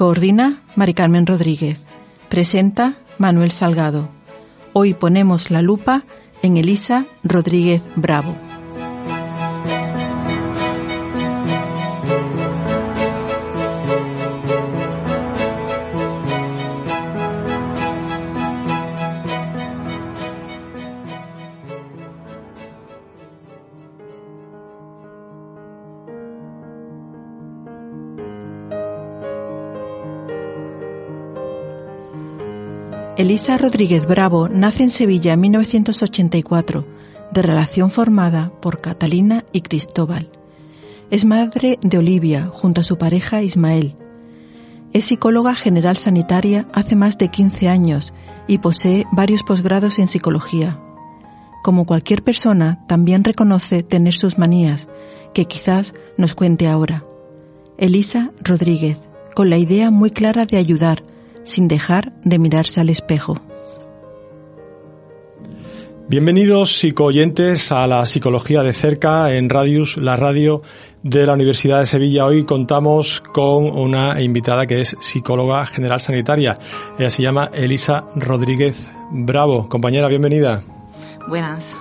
Coordina Mari Carmen Rodríguez. Presenta Manuel Salgado. Hoy ponemos la lupa en Elisa Rodríguez Bravo. Elisa Rodríguez Bravo nace en Sevilla en 1984, de relación formada por Catalina y Cristóbal. Es madre de Olivia junto a su pareja Ismael. Es psicóloga general sanitaria hace más de 15 años y posee varios posgrados en psicología. Como cualquier persona, también reconoce tener sus manías, que quizás nos cuente ahora. Elisa Rodríguez, con la idea muy clara de ayudar, sin dejar de mirarse al espejo. Bienvenidos psicoyentes a la psicología de cerca en Radius, la radio de la Universidad de Sevilla. Hoy contamos con una invitada que es psicóloga general sanitaria. Ella se llama Elisa Rodríguez Bravo. Compañera, bienvenida. Buenas.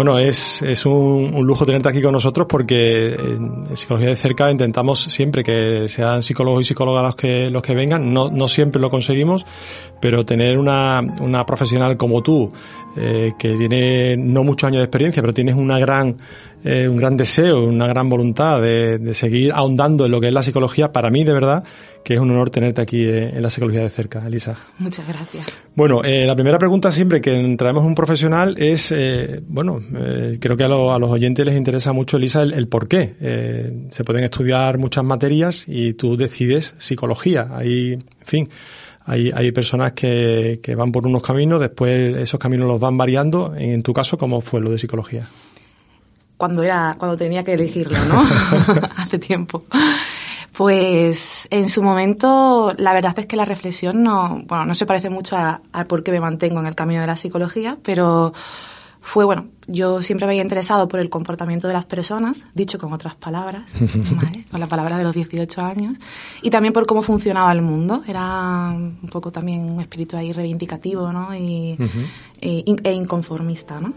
Bueno, es, es un, un, lujo tenerte aquí con nosotros porque en Psicología de Cerca intentamos siempre que sean psicólogos y psicólogas los que, los que vengan. No, no siempre lo conseguimos, pero tener una, una profesional como tú, eh, que tiene no muchos años de experiencia, pero tienes una gran, eh, un gran deseo, una gran voluntad de, de, seguir ahondando en lo que es la psicología, para mí de verdad que es un honor tenerte aquí eh, en la psicología de cerca, Elisa. Muchas gracias. Bueno, eh, la primera pregunta siempre que traemos un profesional es, eh, bueno, eh, creo que a, lo, a, los oyentes les interesa mucho, Elisa, el, el por qué. Eh, se pueden estudiar muchas materias y tú decides psicología. Hay, en fin, hay, hay personas que, que van por unos caminos, después esos caminos los van variando. En, en tu caso, ¿cómo fue lo de psicología? Cuando era, cuando tenía que elegirlo, ¿no? Hace tiempo. Pues en su momento la verdad es que la reflexión no, bueno, no se parece mucho a, a por qué me mantengo en el camino de la psicología, pero fue, bueno, yo siempre me había interesado por el comportamiento de las personas, dicho con otras palabras, ¿vale? con la palabra de los 18 años, y también por cómo funcionaba el mundo. Era un poco también un espíritu ahí reivindicativo ¿no? y, uh -huh. e, e inconformista. ¿no?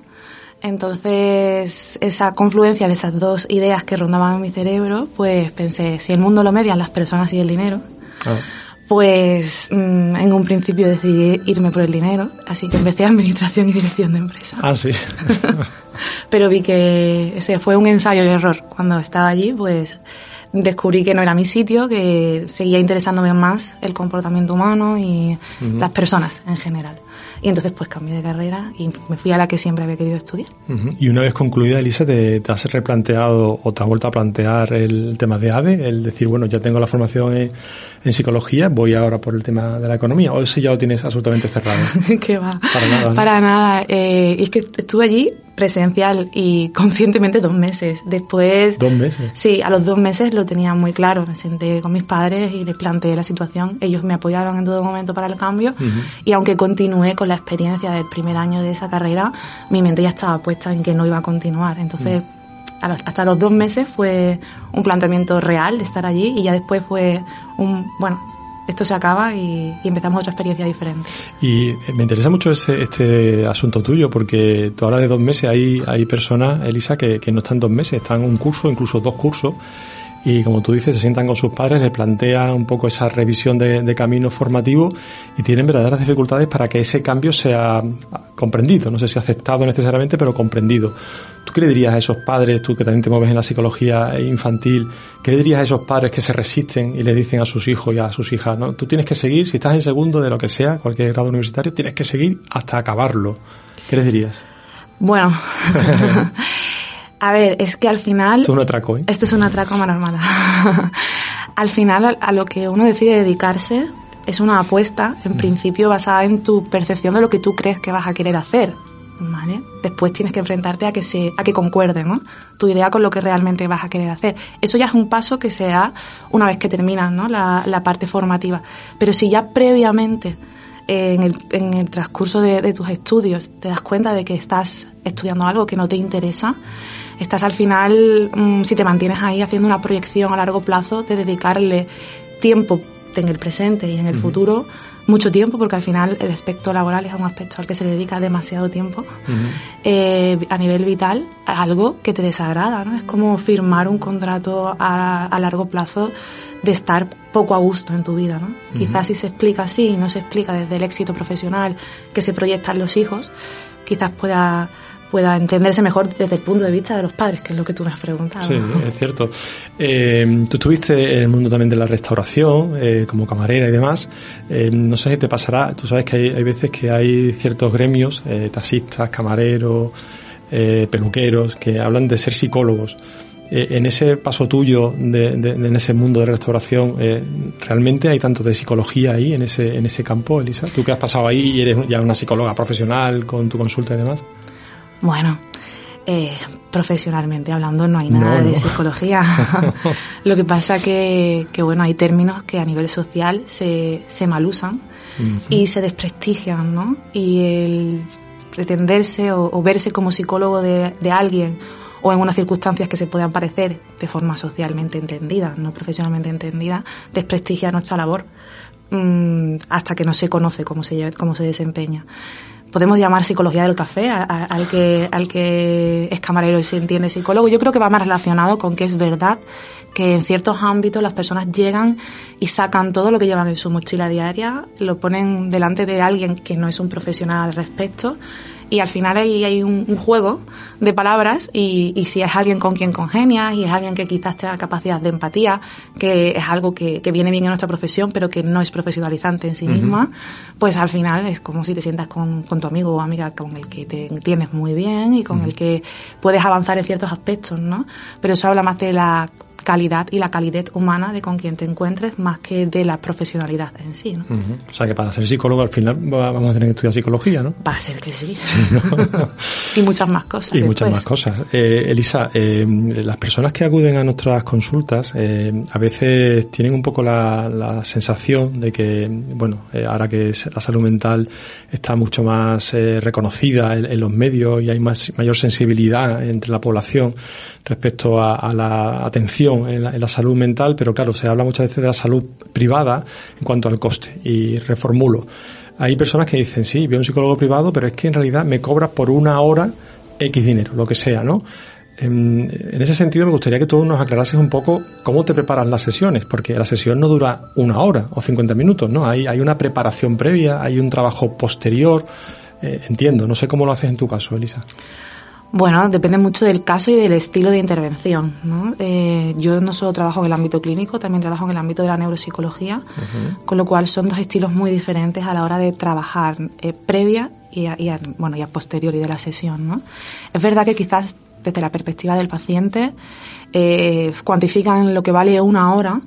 Entonces, esa confluencia de esas dos ideas que rondaban en mi cerebro, pues pensé, si el mundo lo median las personas y el dinero, ah. pues mmm, en un principio decidí irme por el dinero, así que empecé administración y dirección de empresa. Ah, sí. Pero vi que ese fue un ensayo y error. Cuando estaba allí, pues descubrí que no era mi sitio, que seguía interesándome más el comportamiento humano y uh -huh. las personas en general. Y entonces pues cambié de carrera y me fui a la que siempre había querido estudiar. Uh -huh. Y una vez concluida, Elisa, te, te, has replanteado o te has vuelto a plantear el tema de ADE, el decir, bueno, ya tengo la formación en, en psicología, voy ahora por el tema de la economía, o ese ya lo tienes absolutamente cerrado. ¿Qué va? Para nada. ¿no? Para nada. Eh, es que estuve allí presencial y conscientemente dos meses. Después... ¿Dos meses? Sí, a los dos meses lo tenía muy claro. Me senté con mis padres y les planteé la situación. Ellos me apoyaron en todo momento para el cambio uh -huh. y aunque continué con la experiencia del primer año de esa carrera, mi mente ya estaba puesta en que no iba a continuar. Entonces... Uh -huh hasta los dos meses fue un planteamiento real de estar allí y ya después fue un, bueno, esto se acaba y, empezamos otra experiencia diferente. Y me interesa mucho ese, este asunto tuyo, porque tú hablas de dos meses, hay, hay personas, Elisa, que no están dos meses, están un curso, incluso dos cursos, y como tú dices, se sientan con sus padres, les plantea un poco esa revisión de, de camino formativo y tienen verdaderas dificultades para que ese cambio sea comprendido, no sé si aceptado necesariamente, pero comprendido. ¿Tú qué le dirías a esos padres, tú que también te mueves en la psicología infantil, qué le dirías a esos padres que se resisten y le dicen a sus hijos y a sus hijas, no, tú tienes que seguir, si estás en segundo de lo que sea, cualquier grado universitario, tienes que seguir hasta acabarlo? ¿Qué les dirías? Bueno, a ver, es que al final... Esto es un atraco, ¿eh? Esto es un atraco mano armada. al final, a, lo que uno decide dedicarse, es una apuesta, en principio basada en tu percepción de lo que tú crees que vas a querer hacer. ¿Vale? Después tienes que enfrentarte a que se, a que concuerde, ¿no? Tu idea con lo que realmente vas a querer hacer. Eso ya es un paso que se da una vez que terminas, ¿no? La, la parte formativa. Pero si ya previamente eh, en, el, en el transcurso de, de tus estudios te das cuenta de que estás estudiando algo que no te interesa, estás al final, mm, si te mantienes ahí haciendo una proyección a largo plazo, de dedicarle tiempo en el presente y en el futuro, mucho tiempo, porque al final el aspecto laboral es un aspecto al que se dedica demasiado tiempo, eh, a nivel vital, algo que te desagrada, ¿no? Es como firmar un contrato a, a largo plazo de estar poco a gusto en tu vida, ¿no? Quizás si se explica así y no se explica desde el éxito profesional que se proyectan los hijos, quizás pueda pueda entenderse mejor desde el punto de vista de los padres, que es lo que tú me has preguntado. Sí, es cierto. Eh, tú estuviste en el mundo también de la restauración, eh, como camarera y demás. Eh, no sé si te pasará, tú sabes que hay, hay veces que hay ciertos gremios, eh, taxistas, camareros, eh, peluqueros, que hablan de ser psicólogos. En ese paso tuyo de, de- de- en ese mundo de restauración, ¿realmente hay tanto de psicología ahí en ese, en ese campo, Elisa? Tú que has pasado ahí y eres ya una psicóloga profesional con tu consulta y demás. Bueno, eh, profesionalmente hablando no hay nada No, de psicología. Lo que pasa que, que bueno, hay términos que a nivel social se, se malusan y se desprestigian, ¿no? Y el pretenderse o, o verse como psicólogo de, de alguien o en unas circunstancias que se puedan parecer de forma socialmente entendida, no profesionalmente entendida, desprestigia nuestra labor mm, hasta que no se conoce cómo se, cómo se desempeña. Podemos llamar psicología del café a- al, que, al que es camarero y se entiende psicólogo. Yo creo que va más relacionado con que es verdad que en ciertos ámbitos las personas llegan y sacan todo lo que llevan en su mochila diaria, lo ponen delante de alguien que no es un profesional al respecto y al final ahí hay un, un juego de palabras y, y si es alguien con quien congenias y es alguien que quizás tenga capacidad de empatía, que es algo que, que viene bien en nuestra profesión pero que no es profesionalizante en sí misma, pues al final es como si te sientas con, con tu amigo o amiga con el que te entiendes muy bien y con el que puedes avanzar en ciertos aspectos, ¿no? Pero eso habla más de la calidad y la calidez humana de con quien te encuentres más que de la profesionalidad en sí. O sea que para ser psicólogo al final va- vamos a tener que estudiar psicología, ¿no? Va a ser que sí. y muchas más cosas. Y muchas más cosas. Eh, Elisa, eh, las personas que acuden a nuestras consultas eh, a veces tienen un poco la, la sensación de que, bueno, eh, ahora que la salud mental está mucho más eh, reconocida en, en los medios y hay más, mayor sensibilidad entre la población respecto a, a la atención en la, en la salud mental, pero claro, se habla muchas veces de la salud privada en cuanto al coste. Y reformulo. Hay personas que dicen, sí, veo un psicólogo privado, pero es que en realidad me cobras por una hora X dinero, lo que sea, ¿no? En, en ese sentido me gustaría que tú nos aclarases un poco cómo te preparan las sesiones, porque la sesión no dura una hora o 50 minutos, ¿no? Hay, hay una preparación previa, hay un trabajo posterior, eh, entiendo, no sé cómo lo haces en tu caso, Elisa. Bueno, depende mucho del caso y del estilo de intervención. ¿no? Eh, yo no solo trabajo en el ámbito clínico, también trabajo en el ámbito de la neuropsicología, con lo cual son dos estilos muy diferentes a la hora de trabajar eh, previa y a, y a- bueno, y a posteriori de la sesión. ¿no? Es verdad que quizás desde la perspectiva del paciente eh, cuantifican lo que vale una hora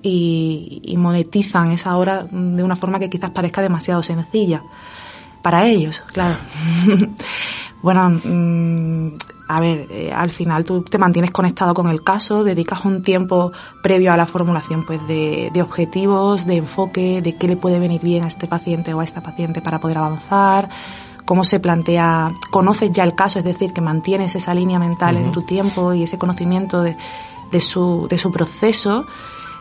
y, y monetizan esa hora de una forma que quizás parezca demasiado sencilla para ellos, claro. bueno, mm, a ver, eh, al final tú te mantienes conectado con el caso, dedicas un tiempo previo a la formulación pues de, de objetivos, de enfoque, de qué le puede venir bien a este paciente o a esta paciente para poder avanzar, cómo se plantea, conoces ya el caso, es decir, que mantienes esa línea mental en tu tiempo y ese conocimiento de, de, su, de su proceso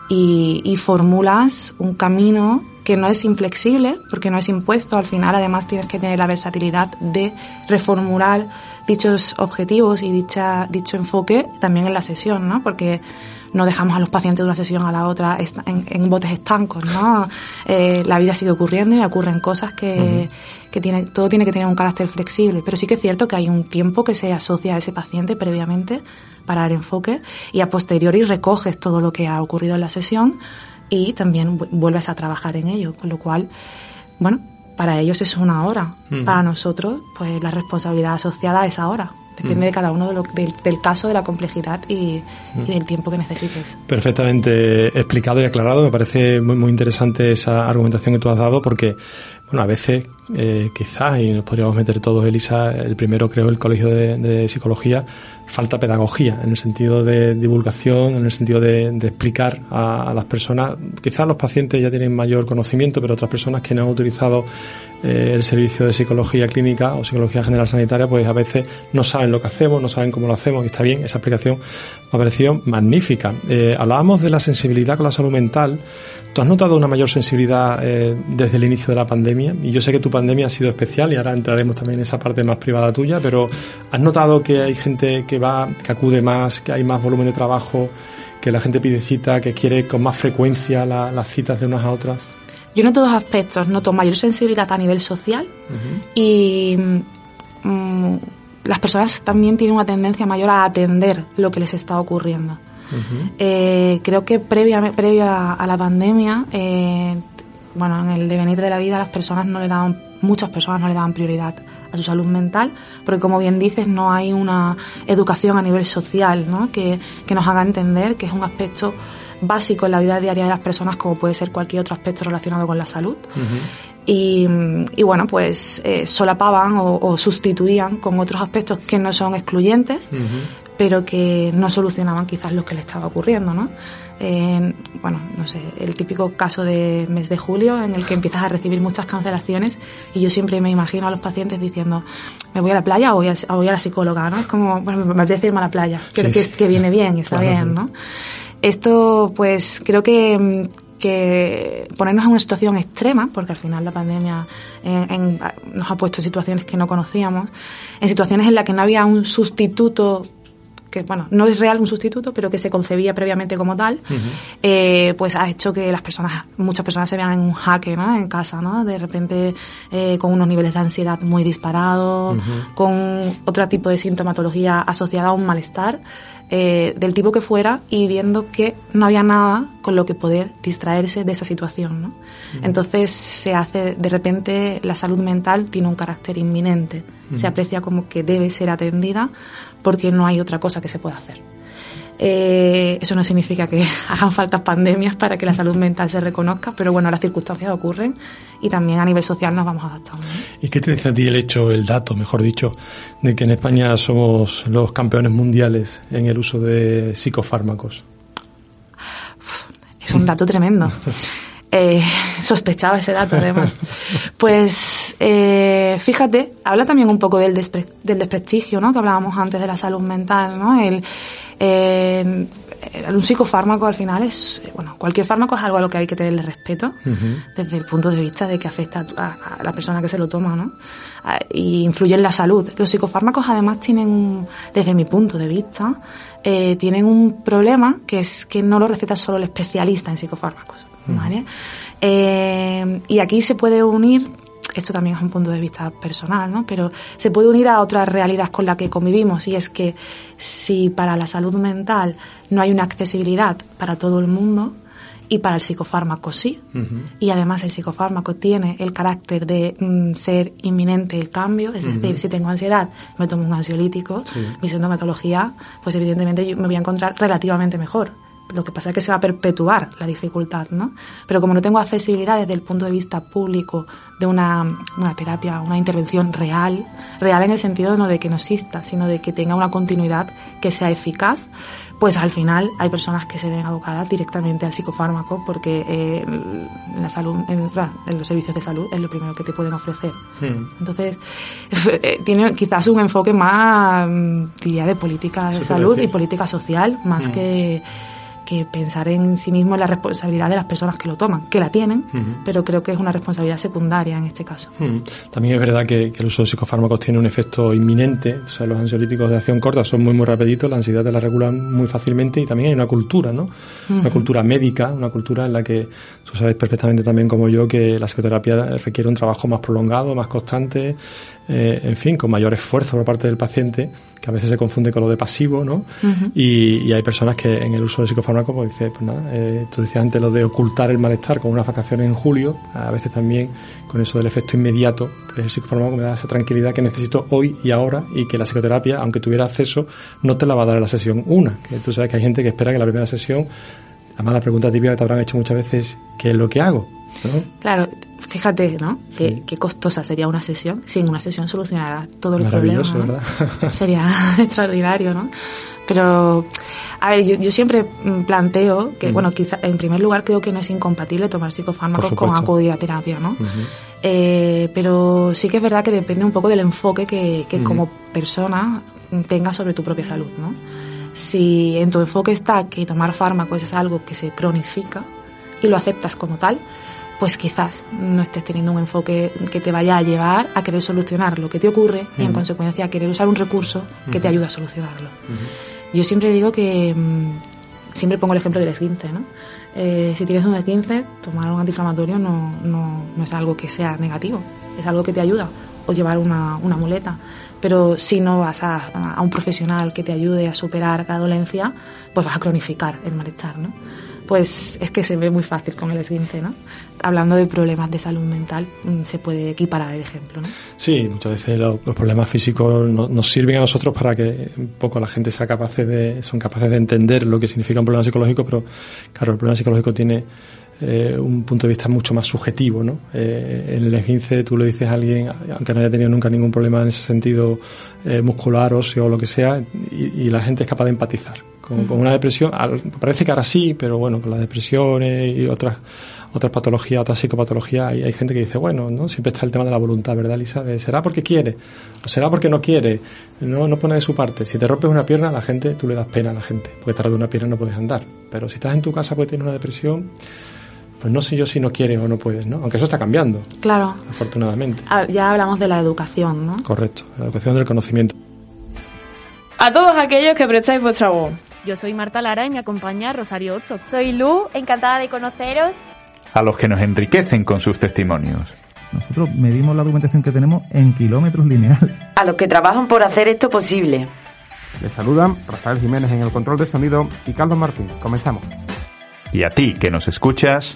y, y formulas un camino que no es inflexible porque no es impuesto. Al final, además, tienes que tener la versatilidad de reformular dichos objetivos y dicha, dicho enfoque también en la sesión, ¿no? Porque no dejamos a los pacientes de una sesión a la otra en, en botes estancos, ¿no? Eh, la vida sigue ocurriendo y ocurren cosas que, que tiene, todo tiene que tener un carácter flexible. Pero sí que es cierto que hay un tiempo que se asocia a ese paciente previamente para dar enfoque y a posteriori recoges todo lo que ha ocurrido en la sesión y también vu- vuelves a trabajar en ello, con lo cual, bueno, para ellos es una hora, para nosotros, pues la responsabilidad asociada es ahora. Depende de cada uno de lo- del, del caso, de la complejidad y, y del tiempo que necesites. Perfectamente explicado y aclarado. Me parece muy, muy interesante esa argumentación que tú has dado porque, bueno, a veces eh, quizás, y nos podríamos meter todos, Elisa, el primero creo el Colegio de, de Psicología, falta pedagogía en el sentido de divulgación, en el sentido de, de explicar a, a las personas. Quizás los pacientes ya tienen mayor conocimiento, pero otras personas que no han utilizado eh, el servicio de psicología clínica o psicología general sanitaria, pues a veces no saben lo que hacemos, no saben cómo lo hacemos, y está bien, esa explicación me ha parecido magnífica. Eh, hablábamos de la sensibilidad con la salud mental. ¿Tú has notado una mayor sensibilidad eh, desde el inicio de la pandemia? Y yo sé que tu pandemia ha sido especial y ahora entraremos también en esa parte más privada tuya, pero ¿has notado que hay gente que va, que acude más, que hay más volumen de trabajo, que la gente pide cita, que quiere con más frecuencia la- las citas de unas a otras? Yo noto dos aspectos. Noto mayor sensibilidad a nivel social y mm, las personas también tienen una tendencia mayor a atender lo que les está ocurriendo. Eh, creo que previa, previa a la pandemia, eh, bueno, en el devenir de la vida, las personas no le daban, muchas personas no le daban prioridad a su salud mental, porque como bien dices, no hay una educación a nivel social, ¿no? Que, que nos haga entender que es un aspecto básico en la vida diaria de las personas, como puede ser cualquier otro aspecto relacionado con la salud. Y, y bueno, pues eh, solapaban o, o sustituían con otros aspectos que no son excluyentes, pero que no solucionaban quizás lo que le estaba ocurriendo, ¿no? Eh, bueno, no sé, el típico caso de mes de julio en el que empiezas a recibir muchas cancelaciones y yo siempre me imagino a los pacientes diciendo, me voy a la playa o voy a, o voy a la psicóloga, ¿no? Es como, bueno, me apetece irme a la playa, creo Sí. que, que viene bien, está Claro, bien. ¿no? Esto, pues, creo que, mm, que ponernos en una situación extrema, porque al final la pandemia en- en- nos ha puesto en situaciones que no conocíamos, en situaciones en las que no había un sustituto que bueno, no es real un sustituto, pero que se concebía previamente como tal, eh, pues ha hecho que las personas, muchas personas se vean en un jaque, ¿no? En casa, ¿no? De repente eh, con unos niveles de ansiedad muy disparados, con otro tipo de sintomatología asociada a un malestar, eh, del tipo que fuera, y viendo que no había nada con lo que poder distraerse de esa situación, ¿no? Entonces se hace, de repente, la salud mental tiene un carácter inminente, se aprecia como que debe ser atendida porque no hay otra cosa que se pueda hacer. Eh, eso no significa que hagan falta pandemias para que la salud mental se reconozca, pero bueno, las circunstancias ocurren y también a nivel social nos vamos adaptando. ¿Y qué te dice a ti el hecho, el dato, mejor dicho, de que en España somos los campeones mundiales en el uso de psicofármacos? Es un dato tremendo. Eh, sospechaba ese dato, además. Pues eh, fíjate, habla también un poco del, despre- del desprestigio, ¿no? Que hablábamos antes de la salud mental, ¿no? El, eh, un psicofármaco al final es, bueno, cualquier fármaco es algo a lo que hay que tenerle respeto desde el punto de vista de que afecta a, a- la persona que se lo toma, ¿no? Ah, Y influye en la salud. Los psicofármacos además tienen, un- desde mi punto de vista, eh, tienen un problema que es que no lo receta solo el especialista en psicofármacos, ¿vale? Eh, y aquí se puede unir esto también es un punto de vista personal, ¿no? Pero se puede unir a otra realidad con la que convivimos y es que si para la salud mental no hay una accesibilidad para todo el mundo y para el psicofármaco sí, y además el psicofármaco tiene el carácter de mm, ser inminente el cambio, es decir, si tengo ansiedad me tomo un ansiolítico, mi sintomatología, pues evidentemente yo me voy a encontrar relativamente mejor. Lo que pasa es que se va a perpetuar la dificultad, ¿no? Pero como no tengo accesibilidad desde el punto de vista público de una, una terapia, una intervención real, real en el sentido no de que no exista, sino de que tenga una continuidad que sea eficaz, pues al final hay personas que se ven abocadas directamente al psicofármaco porque eh, en la salud, en, en los servicios de salud es lo primero que te pueden ofrecer. Entonces, eh, tiene quizás un enfoque más, mm, diría, de política de salud y política social, más que, que pensar en sí mismo en la responsabilidad de las personas que lo toman, que la tienen, pero creo que es una responsabilidad secundaria en este caso. También es verdad que, que el uso de psicofármacos tiene un efecto inminente. O sea, los ansiolíticos de acción corta son muy, muy rapiditos, la ansiedad te la regulan muy fácilmente y también hay una cultura, ¿no? Una cultura médica, una cultura en la que tú sabes perfectamente también como yo que la psicoterapia requiere un trabajo más prolongado, más constante, eh, en fin, con mayor esfuerzo por parte del paciente, que a veces se confunde con lo de pasivo, ¿no? y, hay personas que en el uso de psicofármacos, pues dice, pues nada, eh, tú decías antes lo de ocultar el malestar con unas vacaciones en julio, a veces también con eso del efecto inmediato, pues el psicofármaco me da esa tranquilidad que necesito hoy y ahora y que la psicoterapia, aunque tuviera acceso, no te la va a dar en la sesión una, que tú sabes que hay gente que espera que la primera sesión Además, la pregunta típica que te habrán hecho muchas veces, ¿qué es lo que hago? Claro, fíjate, ¿no? Qué, costosa sería una sesión. Si en una sesión solucionara todo el problema. ¿verdad? Sería extraordinario, ¿no? Pero, a ver, yo, siempre planteo que, bueno, quizá, en primer lugar, creo que no es incompatible tomar psicofármacos con acudir a terapia, ¿no? Eh, pero sí que es verdad que depende un poco del enfoque que, que como persona tengas sobre tu propia salud, ¿no? Si en tu enfoque está que tomar fármacos es algo que se cronifica y lo aceptas como tal, pues quizás no estés teniendo un enfoque que te vaya a llevar a querer solucionar lo que te ocurre y en consecuencia a querer usar un recurso que te ayude a solucionarlo. Yo siempre digo que, mm, siempre pongo el ejemplo del esguince, ¿no? Eh, si tienes un esguince, tomar un antiinflamatorio no, no, no, es algo que sea negativo, es algo que te ayuda, o llevar una, una muleta pero si no vas a, a, un profesional que te ayude a superar la dolencia, pues vas a cronificar el malestar, ¿no? Pues es que se ve muy fácil con el esguince, ¿no? Hablando de problemas de salud mental, mm, se puede equiparar el ejemplo, ¿no? Sí, muchas veces los, problemas físicos nos sirven a nosotros para que un poco la gente sea capaz de, son capaces de entender lo que significa un problema psicológico, pero claro, el problema psicológico tiene eh, un punto de vista mucho más subjetivo. ¿no? Eh, en el esguince tú le dices a alguien, aunque no haya tenido nunca ningún problema en ese sentido eh, muscular, óseo o lo que sea, y, la gente es capaz de empatizar. Con, una depresión, parece que ahora sí, pero bueno, con las depresiones y otras otras patologías, otras psicopatologías, hay, gente que dice, bueno, ¿no? Siempre está el tema de la voluntad, ¿verdad, Lisa? ¿Será porque quiere? ¿O será porque no quiere? No, no pone de su parte. Si te rompes una pierna, la gente, tú le das pena a la gente, porque te de una pierna no puedes andar. Pero si estás en tu casa, puedes tener una depresión, pues no sé yo si no quieres o no puedes, ¿no? Aunque eso está cambiando. Claro. Afortunadamente. Ah, ya hablamos de la educación, ¿no? Correcto, la educación del conocimiento. A todos aquellos que prestáis vuestra voz. Yo soy Marta Lara y me acompaña Rosario Ocho. Soy Lu, encantada de conoceros. A los que nos enriquecen con sus testimonios. Nosotros medimos la documentación que tenemos en kilómetros lineales. A los que trabajan por hacer esto posible. Les saludan Rafael Jiménez en el control de sonido y Carlos Martín. Comenzamos. Y a ti que nos escuchas.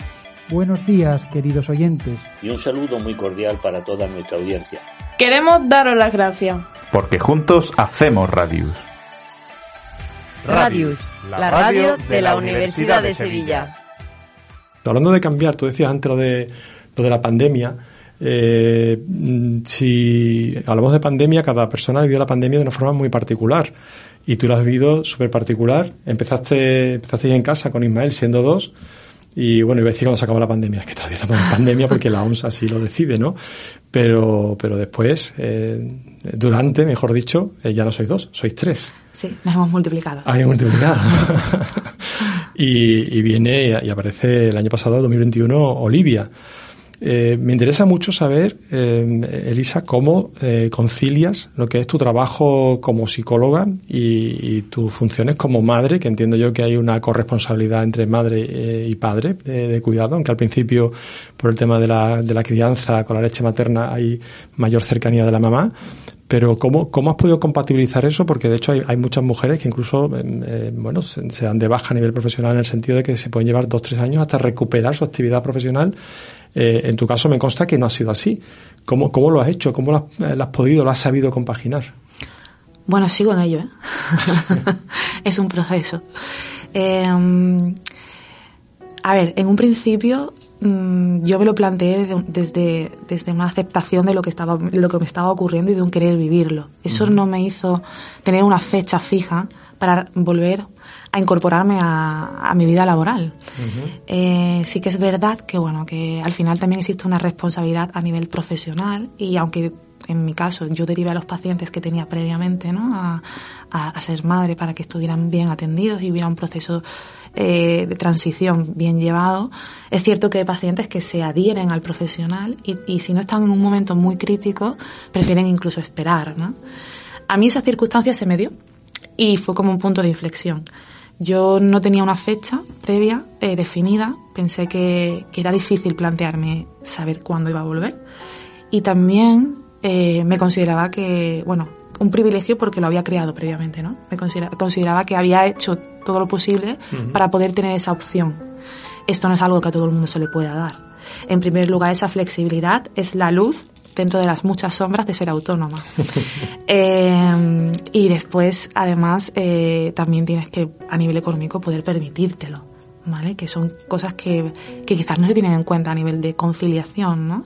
Buenos días, queridos oyentes. Y un saludo muy cordial para toda nuestra audiencia. Queremos daros las gracias. Porque juntos hacemos Radius. Radius, la radio de la Universidad de Sevilla. Hablando de cambiar, tú decías antes lo de, lo de la pandemia. Eh, si hablamos de pandemia, cada persona vivió la pandemia de una forma muy particular y tú lo has vivido súper particular. Empezaste, empezaste en casa con Ismael siendo dos y bueno, iba a decir cuando se acabó la pandemia, es que todavía estamos en pandemia porque la OMS así lo decide, ¿no? Pero, pero después, eh, durante, mejor dicho, eh, ya no sois dos, sois tres. Sí, nos hemos multiplicado. Ah, multiplicado. y, y viene y aparece el año pasado, 2021, Olivia. Eh, me interesa mucho saber, eh, Elisa, cómo eh, concilias lo que es tu trabajo como psicóloga y, tus funciones como madre, que entiendo yo que hay una corresponsabilidad entre madre y padre de, cuidado, aunque al principio por el tema de la, de la crianza con la leche materna hay mayor cercanía de la mamá. Pero ¿cómo, ¿cómo has podido compatibilizar eso? Porque de hecho hay, hay muchas mujeres que incluso bueno, se, se, dan de baja a nivel profesional en el sentido de que se pueden llevar dos, tres años hasta recuperar su actividad profesional eh, en tu caso me consta que no ha sido así. ¿Cómo, cómo lo has hecho? ¿Cómo lo has, podido, lo has sabido compaginar? Bueno, sigo en ello. ¿eh? es un proceso. Em, a ver, en un principio mm, yo me lo planteé desde, desde una aceptación de lo que estaba lo que me estaba ocurriendo y de un querer vivirlo. Eso no me hizo tener una fecha fija para volver a incorporarme a, mi vida laboral. Eh, sí que es verdad que, bueno, que al final también existe una responsabilidad a nivel profesional y aunque en mi caso yo derivé a los pacientes que tenía previamente ¿no? a, ser madre para que estuvieran bien atendidos y hubiera un proceso eh, de transición bien llevado, es cierto que hay pacientes que se adhieren al profesional y, y si no están en un momento muy crítico, prefieren incluso esperar. ¿no? A mí esa circunstancia se me dio y fue como un punto de inflexión. Yo no tenía una fecha previa eh, definida, pensé que, era difícil plantearme saber cuándo iba a volver y también eh, me consideraba que, bueno, un privilegio porque lo había creado previamente, ¿no? Me consideraba que había hecho todo lo posible para poder tener esa opción. Esto no es algo que a todo el mundo se le pueda dar. En primer lugar, esa flexibilidad es la luz dentro de las muchas sombras de ser autónoma. Eh, y después, además, eh, también tienes que, a nivel económico, poder permitírtelo. ¿Vale? Que son cosas que, que, quizás no se tienen en cuenta a nivel de conciliación, ¿no?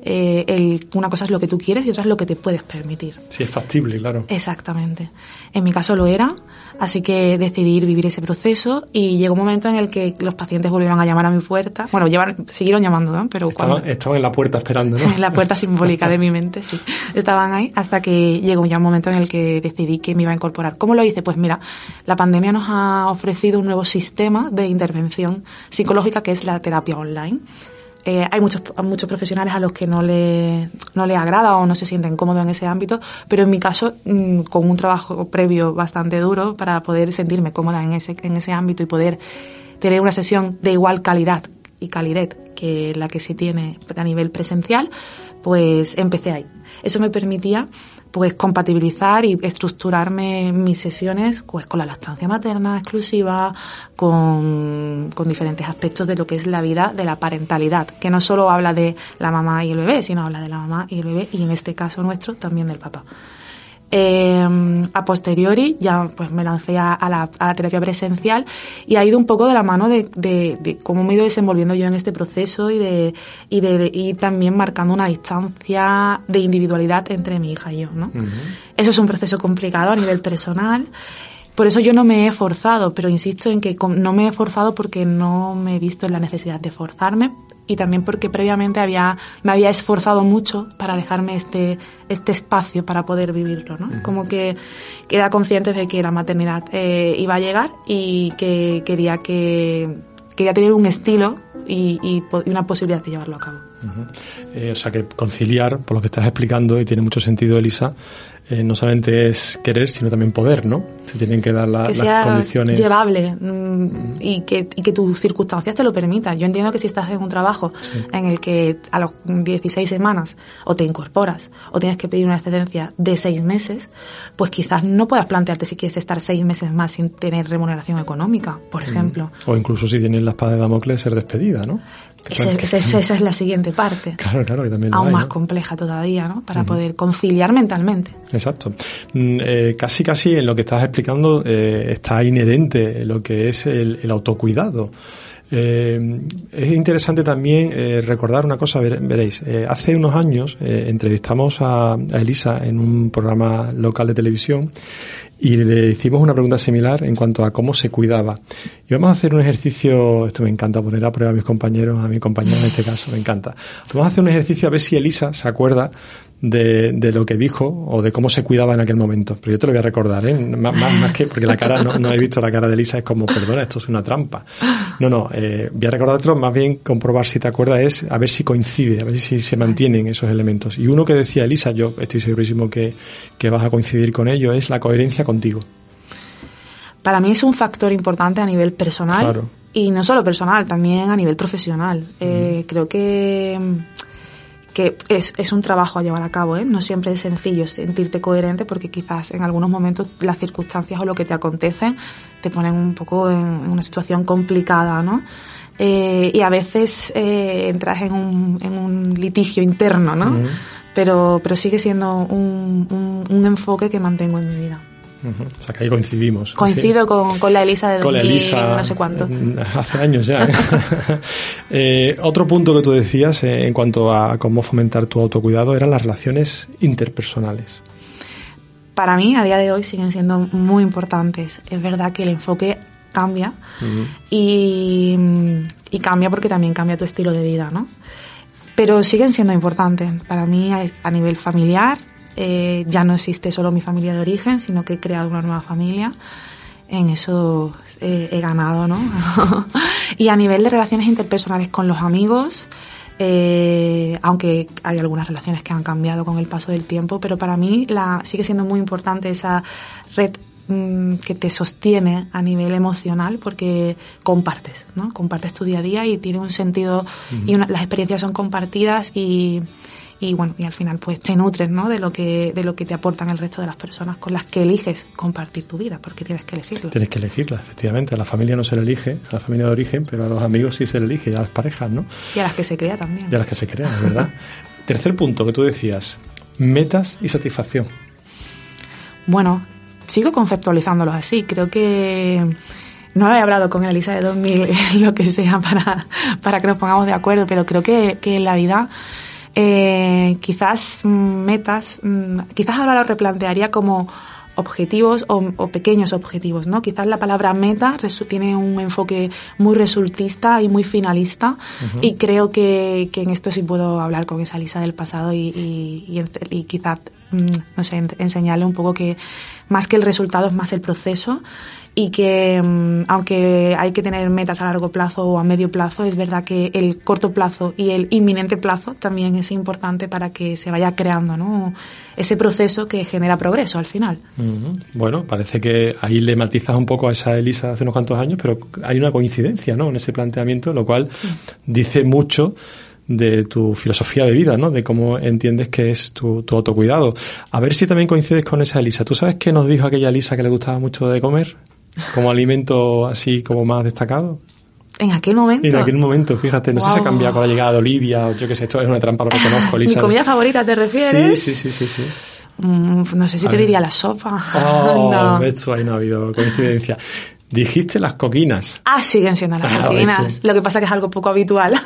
eh, el, una cosa es lo que tú quieres y otra es lo que te puedes permitir. Sí, es factible, claro. Exactamente. En mi caso lo era, Así que decidí vivir ese proceso y llegó un momento en el que los pacientes volvieron a llamar a mi puerta. Bueno, siguieron llamando, ¿no? Pero estaban, cuando... estaban en la puerta esperando, ¿no? en la puerta simbólica de mi mente, sí. Estaban ahí hasta que llegó ya un momento en el que decidí que me iba a incorporar. ¿Cómo lo hice? Pues mira, la pandemia nos ha ofrecido un nuevo sistema de intervención psicológica que es la terapia online. Eh, hay muchos, muchos profesionales a los que no le, no le agrada o no se sienten cómodos en ese ámbito, pero en mi caso, mm, con un trabajo previo bastante duro para poder sentirme cómoda en ese, en ese ámbito y poder tener una sesión de igual calidad y calidez que la que se tiene a nivel presencial, pues empecé ahí. Eso me permitía pues compatibilizar y estructurarme mis sesiones pues con la lactancia materna exclusiva, con, con diferentes aspectos de lo que es la vida de la parentalidad, que no solo habla de la mamá y el bebé, sino habla de la mamá y el bebé y en este caso nuestro también del papá. Eh, a posteriori ya pues me lancé a, la, a, la, terapia presencial y ha ido un poco de la mano de, de, de, cómo me he ido desenvolviendo yo en este proceso y de, y de y también marcando una distancia de individualidad entre mi hija y yo, ¿no? Eso es un proceso complicado a nivel personal. Por eso yo no me he forzado, pero insisto en que no me he forzado porque no me he visto en la necesidad de forzarme y también porque previamente había, me había esforzado mucho para dejarme este, este espacio para poder vivirlo, ¿no? Como que era consciente de que la maternidad eh, iba a llegar y que quería que quería tener un estilo y, y, y una posibilidad de llevarlo a cabo. Uh -huh. eh, o sea que conciliar, por lo que estás explicando, y tiene mucho sentido, Elisa, eh, no solamente es querer, sino también poder, ¿no? Se tienen que dar la, que sea las condiciones. llevable mmm, y, que, y que tus circunstancias te lo permitan. Yo entiendo que si estás en un trabajo sí. en el que a los 16 semanas o te incorporas o tienes que pedir una excedencia de 6 meses, pues quizás no puedas plantearte si quieres estar 6 meses más sin tener remuneración económica, por ejemplo. Mm. O incluso si tienes la espada de Damocles, ser despedida, ¿no? Esa, esa, esa, es la siguiente parte. Claro, claro, que también Aún hay, más ¿no? compleja todavía, ¿no? Para uh -huh. poder conciliar mentalmente. Exacto. Mm, eh, casi, casi en lo que estás explicando eh, está inherente lo que es el, el autocuidado. Eh, es interesante también eh, recordar una cosa, ver, veréis, eh, hace unos años entrevistamos a, a, Elisa en un programa local de televisión y le hicimos una pregunta similar en cuanto a cómo se cuidaba. Y vamos a hacer un ejercicio, esto me encanta poner a prueba a mis compañeros, a mi compañera en este caso, me encanta. Vamos a hacer un ejercicio a ver si Elisa se acuerda de, de, lo que dijo o de cómo se cuidaba en aquel momento. Pero yo te lo voy a recordar, ¿eh? Más, más, más que, porque la cara, no, no, he visto la cara de Elisa, es como, perdona, esto es una trampa. No, no, eh, voy a recordártelo, más bien comprobar si te acuerdas es a ver si coincide, a ver si se mantienen esos elementos. Y uno que decía Elisa, yo estoy segurísimo que, que vas a coincidir con ello, es la coherencia contigo. Para mí es un factor importante a nivel personal. Claro. Y no solo personal, también a nivel profesional. Mm. Eh, creo que que es, es, un trabajo a llevar a cabo, ¿eh? no siempre es sencillo sentirte coherente porque quizás en algunos momentos las circunstancias o lo que te acontece te ponen un poco en, una situación complicada, ¿no? Eh, y a veces eh, entras en un, en un, litigio interno, ¿no? Uh -huh. pero, pero sigue siendo un, un, un enfoque que mantengo en mi vida. Uh -huh. O sea, que ahí coincidimos. Coincido con, con, la Elisa de con 2000, la Elisa, no sé cuánto. Hace años ya. ¿eh? eh, otro punto que tú decías eh, en cuanto a cómo fomentar tu autocuidado eran las relaciones interpersonales. Para mí, a día de hoy, siguen siendo muy importantes. Es verdad que el enfoque cambia uh -huh. y, y cambia porque también cambia tu estilo de vida, ¿no? Pero siguen siendo importantes. Para mí, a nivel familiar, eh, ya no existe solo mi familia de origen, sino que he creado una nueva familia. En eso eh, he ganado, ¿no? y a nivel de relaciones interpersonales con los amigos, eh, aunque hay algunas relaciones que han cambiado con el paso del tiempo, pero para mí la, sigue siendo muy importante esa red mmm, que te sostiene a nivel emocional porque compartes, ¿no? Compartes tu día a día y tiene un sentido uh -huh. y una, las experiencias son compartidas y y bueno, y al final pues te nutres, ¿no? De lo que, de lo que te aportan el resto de las personas con las que eliges compartir tu vida, porque tienes que elegirlo. Tienes que elegirla, efectivamente. A la familia no se le elige, a la familia de origen, pero a los amigos sí se le elige, y a las parejas, ¿no? Y a las que se crea también. Y a las que se crea, ¿verdad? Tercer punto que tú decías, metas y satisfacción. Bueno, sigo conceptualizándolo así. Creo que no he hablado con Elisa de 2000, lo que sea, para, para que nos pongamos de acuerdo, pero creo que, que en la vida eh, quizás metas, mm, quizás ahora lo replantearía como objetivos o, pequeños objetivos, ¿no? Quizás la palabra meta tiene un enfoque muy resultista y muy finalista y creo que, que, en esto sí puedo hablar con esa Lisa del pasado y, y, y quizás, mm, no sé, enseñarle un poco que más que el resultado es más el proceso y que mm, aunque hay que tener metas a largo plazo o a medio plazo, es verdad que el corto plazo y el inminente plazo también es importante para que se vaya creando ¿no? ese proceso que genera progreso al final. Bueno, parece que ahí le matizas un poco a esa Elisa hace unos cuantos años, pero hay una coincidencia ¿no? en ese planteamiento, lo cual dice mucho de tu filosofía de vida, ¿no? De cómo entiendes que es tu, tu, autocuidado. A ver si también coincides con esa Elisa. ¿Tú sabes qué nos dijo aquella Elisa que le gustaba mucho de comer? como alimento así como más destacado. En aquel momento. En aquel momento, fíjate, no sé si ha cambiado con la llegada de Olivia o yo qué sé, esto es una trampa, lo que conozco, Lisa. ¿Mi comida favorita te refieres? Sí, sí, sí, sí. sí. Mm, no sé si te diría la sopa. Oh, no. esto ahí no ha habido coincidencia. Dijiste las coquinas. Ah, siguen siendo las ah, coquinas. Lo que pasa que es algo poco habitual.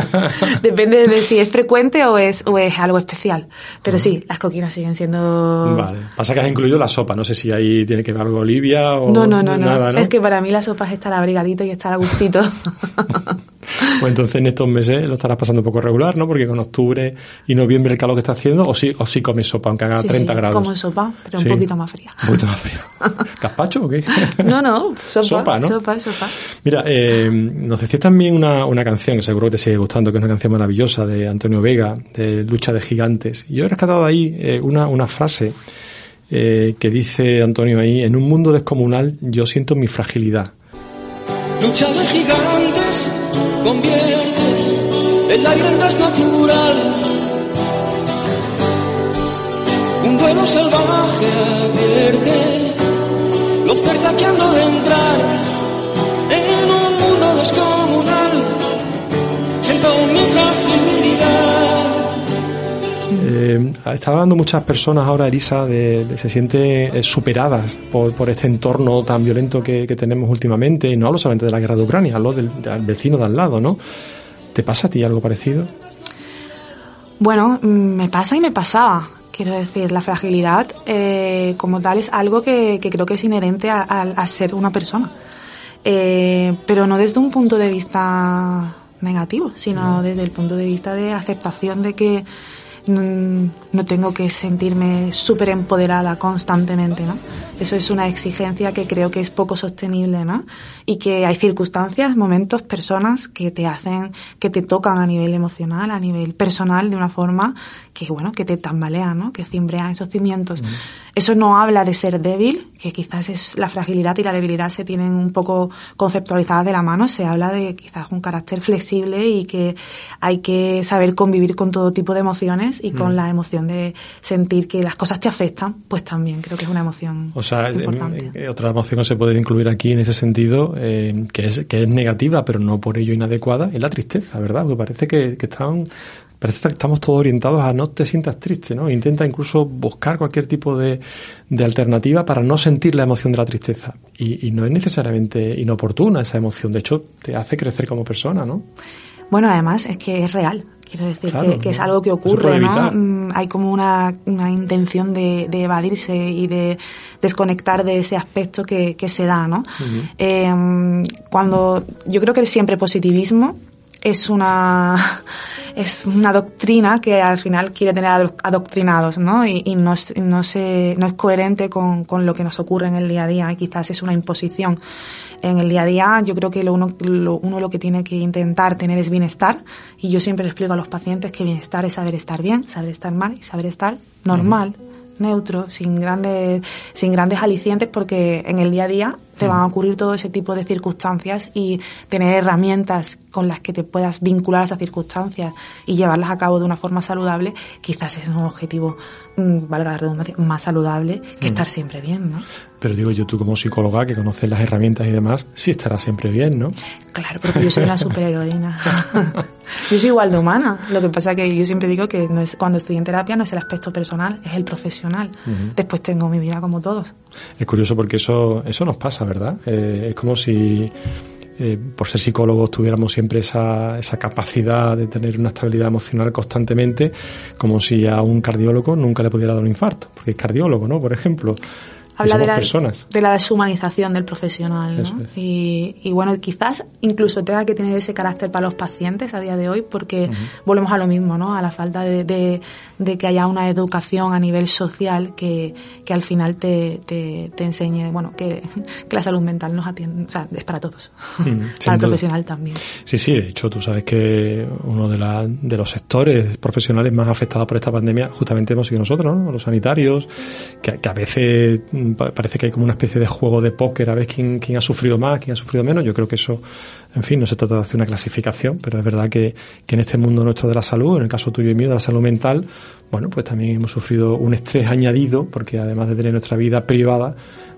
Depende de si es frecuente o es, o es algo especial. Pero sí, las coquinas siguen siendo... Vale. Pasa que has incluido la sopa. No sé si ahí tiene que ver algo Olivia o... No, no, no. no. Es que para mí la sopa es estar abrigadito y estar a gustito. pues entonces en estos meses lo estarás pasando un poco regular, ¿no? Porque con octubre y noviembre el calor que está haciendo, o sí, o sí comes sopa, aunque haga 30 grados. como sopa, pero un poquito más fría. Un poquito más fría. ¿Caspacho o qué? no, no, sopa. Sopa, ¿no? Sopa, sopa. Mira, eh, nos decías también una, una canción que seguro que te sigue gustando, que es una canción maravillosa de Antonio Vega, de Lucha de Gigantes. Y yo he rescatado ahí eh, una, una frase eh, que dice Antonio ahí, en un mundo descomunal yo siento mi fragilidad. Lucha de gigantes convierte el aire en gas natural. Un duelo salvaje advierte lo cerca que ando de entrar en un mundo descomunal. Siento mi fragilidad. Eh, está hablando muchas personas ahora, Elisa, de, de se sienten eh, superadas por, por, este entorno tan violento que, que, tenemos últimamente. Y no hablo solamente de la guerra de Ucrania, hablo del, del vecino de al lado, ¿no? ¿Te pasa a ti algo parecido? Bueno, mm, me pasa y me pasaba. Quiero decir, la fragilidad eh, como tal es algo que, que, creo que es inherente a, a, a ser una persona. Eh, pero no desde un punto de vista negativo, sino desde el punto de vista de aceptación de que no tengo que sentirme súper empoderada constantemente, ¿no? Eso es una exigencia que creo que es poco sostenible, ¿no? Y que hay circunstancias, momentos, personas que te hacen, que te tocan a nivel emocional, a nivel personal, de una forma que, bueno, que te tambalean, ¿no? Que cimbrean esos cimientos. Mm. Eso no habla de ser débil, que quizás es la fragilidad y la debilidad se tienen un poco conceptualizadas de la mano, se habla de quizás un carácter flexible y que hay que saber convivir con todo tipo de emociones y con mm. la emoción de sentir que las cosas te afectan, pues también creo que es una emoción o sea, importante. Eh, otra emoción que se puede incluir aquí en ese sentido, eh, que, es, que es negativa, pero no por ello inadecuada, es la tristeza, ¿verdad? Porque parece que, que están parece que estamos todos orientados a no te sientas triste, ¿no? Intenta incluso buscar cualquier tipo de, de alternativa para no sentir la emoción de la tristeza. Y, y, no es necesariamente inoportuna esa emoción, de hecho te hace crecer como persona, ¿no? Bueno, además es que es real. Quiero decir claro, que, que, es algo que ocurre, ¿no? Mm, hay como una, una intención de, de, evadirse y de desconectar de ese aspecto que, que se da, ¿no? Uh -huh. eh, cuando yo creo que siempre positivismo es una es una doctrina que al final quiere tener adoctrinados, ¿no? Y, y no, no, se, no es coherente con, con, lo que nos ocurre en el día a día. Quizás es una imposición. En el día a día, yo creo que lo uno, lo, uno lo que tiene que intentar tener es bienestar. Y yo siempre le explico a los pacientes que bienestar es saber estar bien, saber estar mal y saber estar normal. Neutro, sin grandes, sin grandes alicientes, porque en el día a día te van a ocurrir todo ese tipo de circunstancias y tener herramientas con las que te puedas vincular a esas circunstancias y llevarlas a cabo de una forma saludable, quizás es un objetivo, mm, valga la redundancia, más saludable que estar siempre bien, ¿no? Pero digo yo, tú como psicóloga que conoces las herramientas y demás, sí estará siempre bien, ¿no? Claro, porque yo soy una superheroína. yo soy igual de humana. Lo que pasa es que yo siempre digo que no es, cuando estoy en terapia no es el aspecto personal, es el profesional. Después tengo mi vida como todos. Es curioso porque eso, eso nos pasa, ¿verdad? Eh, es como si eh, por ser psicólogos tuviéramos siempre esa, esa capacidad de tener una estabilidad emocional constantemente, como si a un cardiólogo nunca le pudiera dar un infarto, porque es cardiólogo, ¿no? Por ejemplo. Habla de la, de la deshumanización del profesional, ¿no? Y, y, bueno, quizás incluso tenga que tener ese carácter para los pacientes a día de hoy, porque volvemos a lo mismo, ¿no? A la falta de, de, de, que haya una educación a nivel social que, que al final te, te, te enseñe, bueno, que, que, la salud mental nos atiende, o sea, es para todos, para el profesional también. Sí, sí, de hecho, tú sabes que uno de, la, de los sectores profesionales más afectados por esta pandemia justamente hemos sido nosotros, ¿no? Los sanitarios, que, que a veces parece que hay como una especie de juego de póker a ver quién, quién ha sufrido más, quién ha sufrido menos. Yo creo que eso, en fin, no se trata de hacer una clasificación, pero es verdad que, que en este mundo nuestro de la salud, en el caso tuyo y mío, de la salud mental, bueno, pues también hemos sufrido un estrés añadido, porque además de tener nuestra vida privada,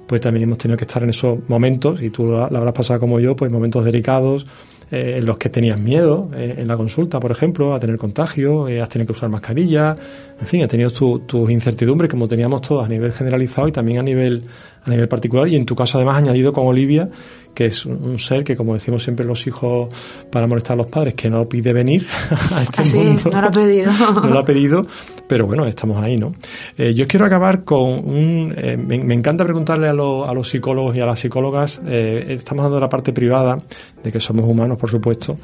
pues también hemos tenido que estar en esos momentos, y tú lo, habrás pasado como yo, pues momentos delicados, eh, en los que tenías miedo, eh, en la consulta, por ejemplo, a tener contagio, eh, has tenido que usar mascarilla, en fin, has tenido tus tu incertidumbres como teníamos todos a nivel generalizado y también a nivel, a nivel particular, y en tu caso además añadido con Olivia, que es un ser que, como decimos siempre los hijos para molestar a los padres, que no pide venir a este Así mundo. no lo ha pedido. no lo ha pedido, pero bueno, estamos ahí, ¿no? Eh, yo quiero acabar con un... Eh, me, me, encanta preguntarle a, lo, a, los psicólogos y a las psicólogas, eh, estamos hablando de la parte privada, de que somos humanos, por supuesto,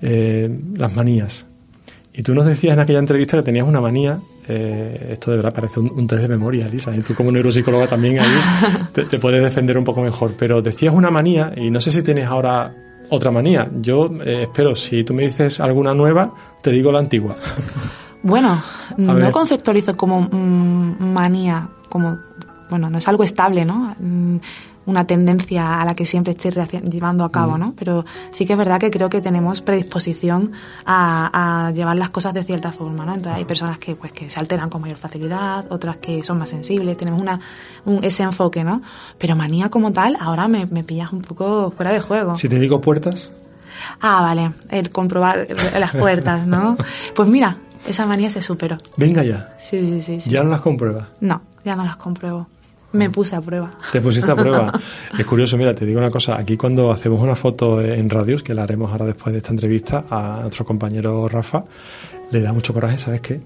las manías. Y tú nos decías en aquella entrevista que tenías una manía, eh, esto de verdad parece un, un, test de memoria, Lisa, y tú como neuropsicóloga también ahí te, te, puedes defender un poco mejor, pero decías una manía y no sé si tienes ahora otra manía. Yo eh, espero, si tú me dices alguna nueva, te digo la antigua. Bueno, no conceptualizo como mm, manía, como, bueno, no es algo estable, ¿no? Mm, una tendencia a la que siempre estoy llevando a cabo, ¿no? Pero sí que es verdad que creo que tenemos predisposición a, a, llevar las cosas de cierta forma, ¿no? Entonces hay personas que pues que se alteran con mayor facilidad, otras que son más sensibles, tenemos una un, ese enfoque, ¿no? Pero manía como tal, ahora me, me pillas un poco fuera de juego. Si te digo puertas. Ah, vale, el comprobar las puertas, ¿no? Pues mira, esa manía se superó. Venga ya. Sí, sí, sí. sí. ¿Ya no las compruebas? No, ya no las compruebo. Me puse a prueba. Te pusiste a prueba. es curioso, mira, te digo una cosa. Aquí cuando hacemos una foto en radios, que la haremos ahora después de esta entrevista, a nuestro compañero Rafa, le da mucho coraje, ¿sabes qué?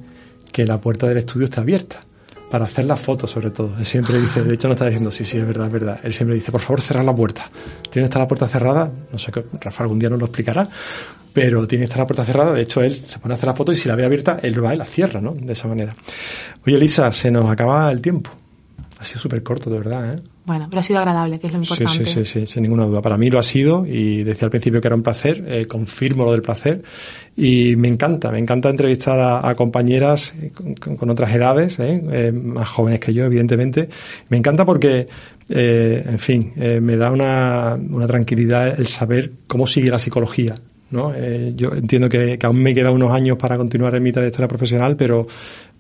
Que la puerta del estudio está abierta. Para hacer la foto, sobre todo. Él siempre dice, de hecho no está diciendo, sí, sí, es verdad, es verdad. Él siempre dice, por favor, cerrar la puerta. ¿Tiene que estar la puerta cerrada? No sé, Rafa algún día nos lo explicará pero tiene que estar la puerta cerrada. De hecho, él se pone a hacer la foto y si la ve abierta, él va y la cierra, ¿no? De esa manera. Oye, Elisa, se nos acaba el tiempo. Ha sido súper corto, de verdad, ¿eh? Bueno, pero ha sido agradable, que es lo importante. Sí, sí, sí, sí, sin ninguna duda. Para mí lo ha sido y decía al principio que era un placer, eh, confirmo lo del placer y me encanta, me encanta entrevistar a, a compañeras con, con, otras edades, ¿eh? Eh, más jóvenes que yo, evidentemente. Me encanta porque, eh, en fin, me da una, una tranquilidad el saber cómo sigue la psicología, ¿no? Eh, yo entiendo que, que, aún me queda unos años para continuar en mi trayectoria profesional, pero,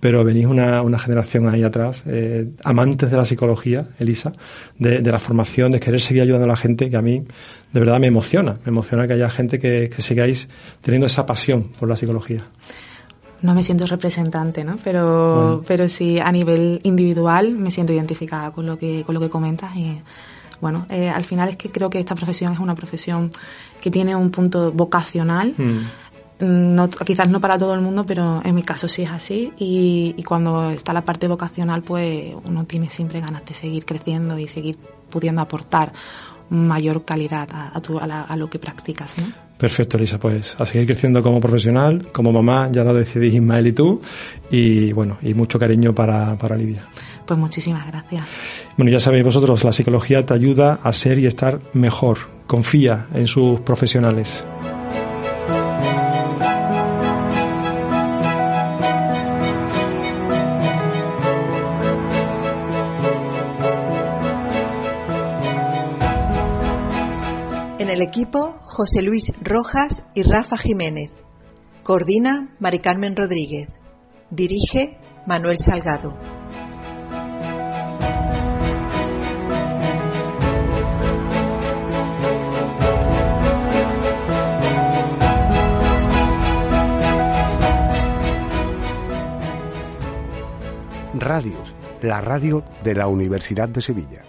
pero venís una, una generación ahí atrás, eh, amantes de la psicología, Elisa, de, de, la formación, de querer seguir ayudando a la gente, que a mí de verdad me emociona, me emociona que haya gente que, que sigáis teniendo esa pasión por la psicología. No me siento representante, ¿no? Pero, bueno. pero sí a nivel individual me siento identificada con lo que, con lo que comentas y bueno, eh, al final es que creo que esta profesión es una profesión que tiene un punto vocacional. Mm. No, quizás no para todo el mundo, pero en mi caso sí es así. Y, y, cuando está la parte vocacional, pues uno tiene siempre ganas de seguir creciendo y seguir pudiendo aportar mayor calidad a, a, tu, a, la, a lo que practicas. ¿no? Perfecto, Elisa, pues a seguir creciendo como profesional, como mamá, ya lo decidís Ismael y tú, y bueno, y mucho cariño para, para Olivia. Pues muchísimas gracias. Bueno, ya sabéis vosotros, la psicología te ayuda a ser y estar mejor. Confía en sus profesionales. El equipo José Luis Rojas y Rafa Jiménez. Coordina Mari Carmen Rodríguez. Dirige Manuel Salgado. Radios, la radio de la Universidad de Sevilla.